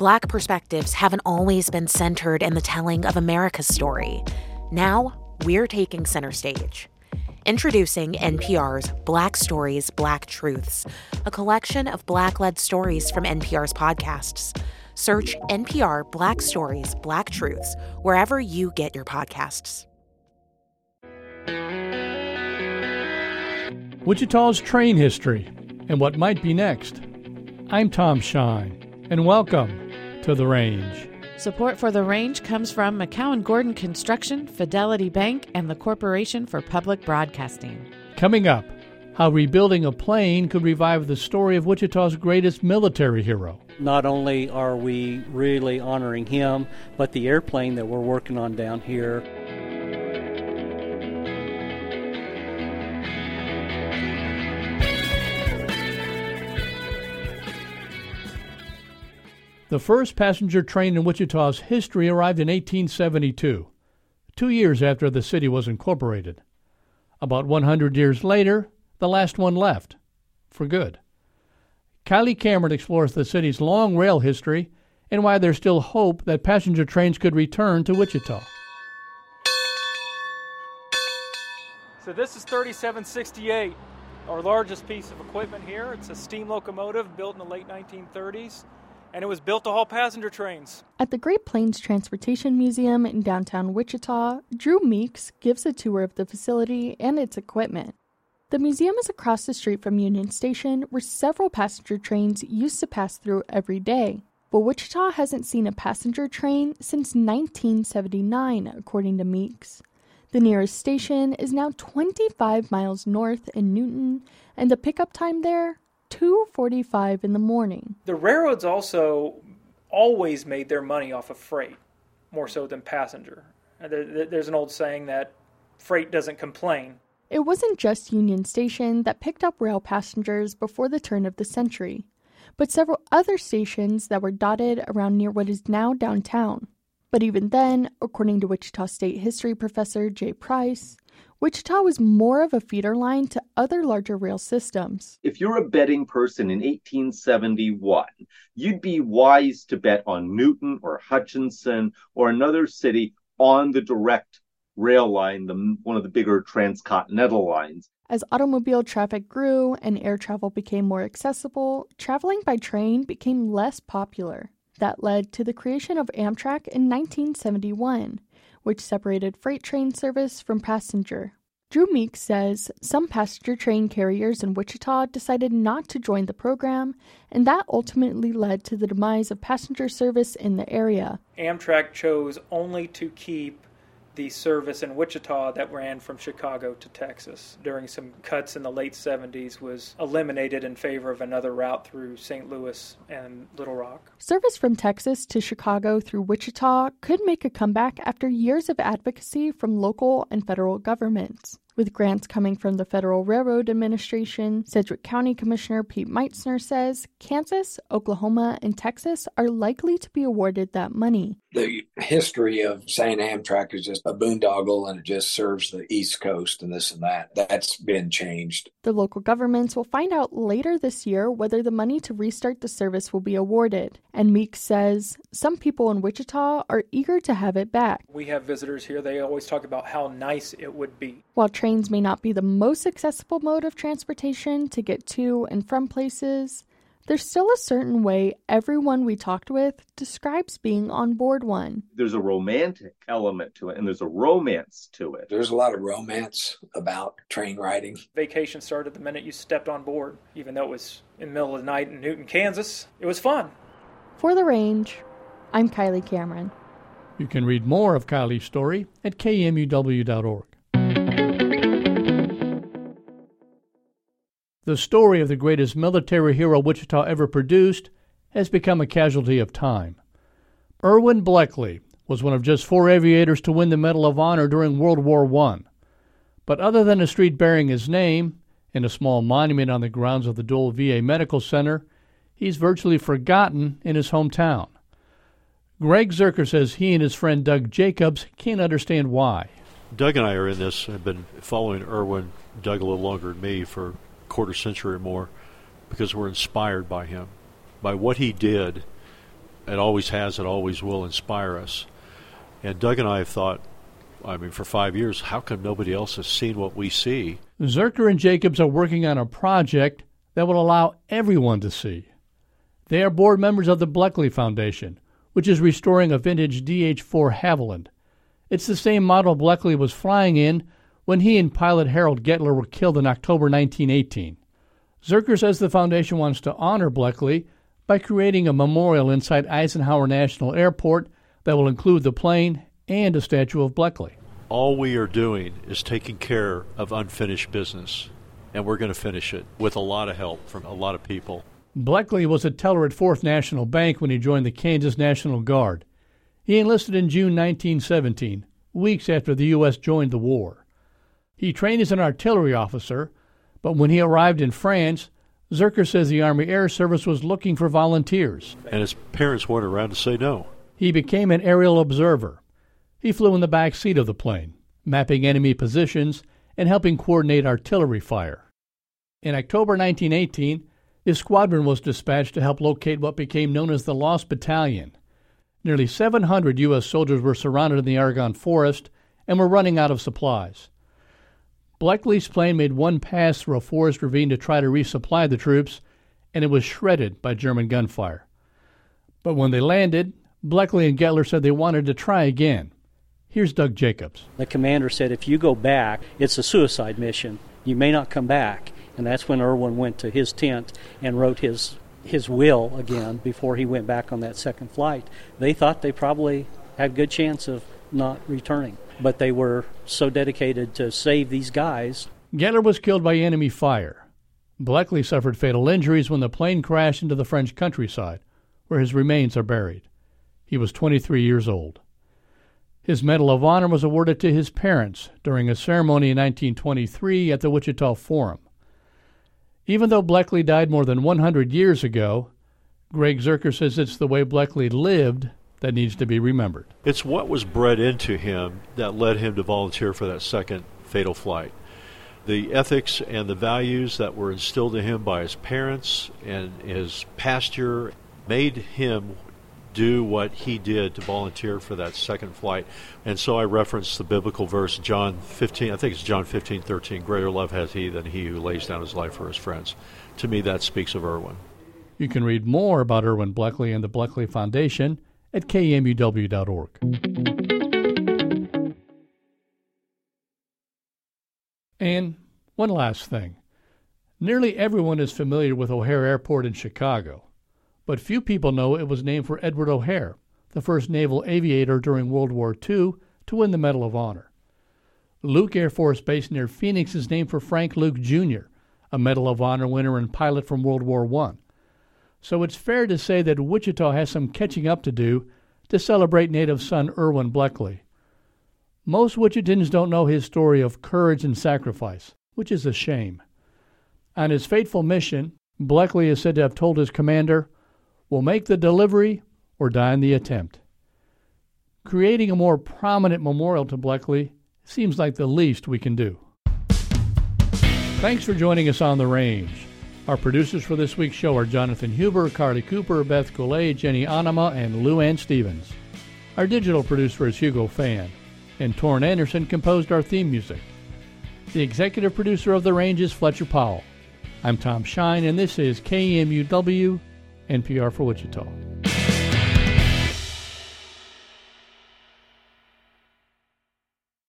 Black perspectives haven't always been centered in the telling of America's story. Now, we're taking center stage. Introducing NPR's Black Stories, Black Truths, a collection of Black led stories from NPR's podcasts. Search NPR Black Stories, Black Truths wherever you get your podcasts. Wichita's train history and what might be next. I'm Tom Shine, and welcome to the range. Support for the range comes from McCowan Gordon Construction, Fidelity Bank, and the Corporation for Public Broadcasting. Coming up, how rebuilding a plane could revive the story of Wichita's greatest military hero. Not only are we really honoring him, but the airplane that we're working on down here The first passenger train in Wichita's history arrived in 1872, two years after the city was incorporated. About 100 years later, the last one left, for good. Kylie Cameron explores the city's long rail history and why there's still hope that passenger trains could return to Wichita. So this is 3768, our largest piece of equipment here. It's a steam locomotive built in the late 1930s and it was built to haul passenger trains. At the Great Plains Transportation Museum in downtown Wichita, Drew Meeks gives a tour of the facility and its equipment. The museum is across the street from Union Station, where several passenger trains used to pass through every day. But Wichita hasn't seen a passenger train since 1979, according to Meeks. The nearest station is now 25 miles north in Newton, and the pickup time there 2:45 in the morning. The railroads also always made their money off of freight more so than passenger. There's an old saying that freight doesn't complain. It wasn't just Union Station that picked up rail passengers before the turn of the century, but several other stations that were dotted around near what is now downtown. But even then, according to Wichita State history professor Jay Price, Wichita was more of a feeder line to other larger rail systems. If you're a betting person in 1871, you'd be wise to bet on Newton or Hutchinson or another city on the direct rail line, the, one of the bigger transcontinental lines. As automobile traffic grew and air travel became more accessible, traveling by train became less popular. That led to the creation of Amtrak in 1971 which separated freight train service from passenger. Drew Meeks says some passenger train carriers in Wichita decided not to join the program, and that ultimately led to the demise of passenger service in the area. Amtrak chose only to keep the service in Wichita that ran from Chicago to Texas during some cuts in the late 70s was eliminated in favor of another route through St. Louis and Little Rock. Service from Texas to Chicago through Wichita could make a comeback after years of advocacy from local and federal governments. With grants coming from the Federal Railroad Administration, Sedgwick County Commissioner Pete Meitzner says Kansas, Oklahoma, and Texas are likely to be awarded that money. The history of saying Amtrak is just a boondoggle and it just serves the East Coast and this and that, that's been changed. The local governments will find out later this year whether the money to restart the service will be awarded. And Meeks says some people in Wichita are eager to have it back. We have visitors here, they always talk about how nice it would be. While trains may not be the most accessible mode of transportation to get to and from places, there's still a certain way everyone we talked with describes being on board one. There's a romantic element to it, and there's a romance to it. There's a lot of romance about train riding. Vacation started the minute you stepped on board, even though it was in the middle of the night in Newton, Kansas. It was fun. For The Range, I'm Kylie Cameron. You can read more of Kylie's story at kmuw.org. The story of the greatest military hero Wichita ever produced has become a casualty of time. Erwin Bleckley was one of just four aviators to win the Medal of Honor during World War I. But other than a street bearing his name and a small monument on the grounds of the Dole VA Medical Center, he's virtually forgotten in his hometown. Greg Zerker says he and his friend Doug Jacobs can't understand why. Doug and I are in this. I've been following Erwin, Doug a little longer than me, for quarter century or more because we're inspired by him, by what he did It always has, it always will inspire us. And Doug and I have thought, I mean, for five years, how come nobody else has seen what we see? Zerker and Jacobs are working on a project that will allow everyone to see. They are board members of the Bleckley Foundation, which is restoring a vintage DH 4 Havilland. It's the same model Bleckley was flying in when he and pilot Harold Goettler were killed in October 1918. Zerker says the foundation wants to honor Bleckley by creating a memorial inside Eisenhower National Airport that will include the plane and a statue of Bleckley. All we are doing is taking care of unfinished business, and we're going to finish it with a lot of help from a lot of people. Bleckley was a teller at Fourth National Bank when he joined the Kansas National Guard. He enlisted in June 1917, weeks after the U.S. joined the war. He trained as an artillery officer, but when he arrived in France, Zerker says the Army Air Service was looking for volunteers. And his parents weren't around to say no. He became an aerial observer. He flew in the back seat of the plane, mapping enemy positions and helping coordinate artillery fire. In October 1918, his squadron was dispatched to help locate what became known as the Lost Battalion. Nearly 700 U.S. soldiers were surrounded in the Argonne Forest and were running out of supplies. Bleckley's plane made one pass through a forest ravine to try to resupply the troops, and it was shredded by German gunfire. But when they landed, Bleckley and Goettler said they wanted to try again. Here's Doug Jacobs. The commander said, if you go back, it's a suicide mission. You may not come back. And that's when Erwin went to his tent and wrote his his will again before he went back on that second flight. They thought they probably had a good chance of not returning, but they were so dedicated to save these guys. Goettler was killed by enemy fire. Bleckley suffered fatal injuries when the plane crashed into the French countryside, where his remains are buried. He was 23 years old. His Medal of Honor was awarded to his parents during a ceremony in 1923 at the Wichita Forum. Even though Bleckley died more than 100 years ago, Greg Zerker says it's the way Bleckley lived that needs to be remembered. It's what was bred into him that led him to volunteer for that second fatal flight. The ethics and the values that were instilled in him by his parents and his pastor made him do what he did to volunteer for that second flight. And so I referenced the biblical verse, John 15, I think it's John 15, 13, greater love has he than he who lays down his life for his friends. To me, that speaks of Erwin. You can read more about Erwin Bleckley and the Bleckley Foundation at kmuw.org. And one last thing. Nearly everyone is familiar with O'Hare Airport in Chicago but few people know it was named for Edward O'Hare, the first naval aviator during World War II to win the Medal of Honor. Luke Air Force Base near Phoenix is named for Frank Luke Jr., a Medal of Honor winner and pilot from World War I. So it's fair to say that Wichita has some catching up to do to celebrate native son Erwin Bleckley. Most Wichitans don't know his story of courage and sacrifice, which is a shame. On his fateful mission, Bleckley is said to have told his commander, We'll make the delivery or die in the attempt. Creating a more prominent memorial to Bleckley seems like the least we can do. Thanks for joining us on The Range. Our producers for this week's show are Jonathan Huber, Carly Cooper, Beth Goulet, Jenny Anima, and Lou Ann Stevens. Our digital producer is Hugo Fan, and Torrin Anderson composed our theme music. The executive producer of The Range is Fletcher Powell. I'm Tom Shine, and this is KMUW NPR for Wichita.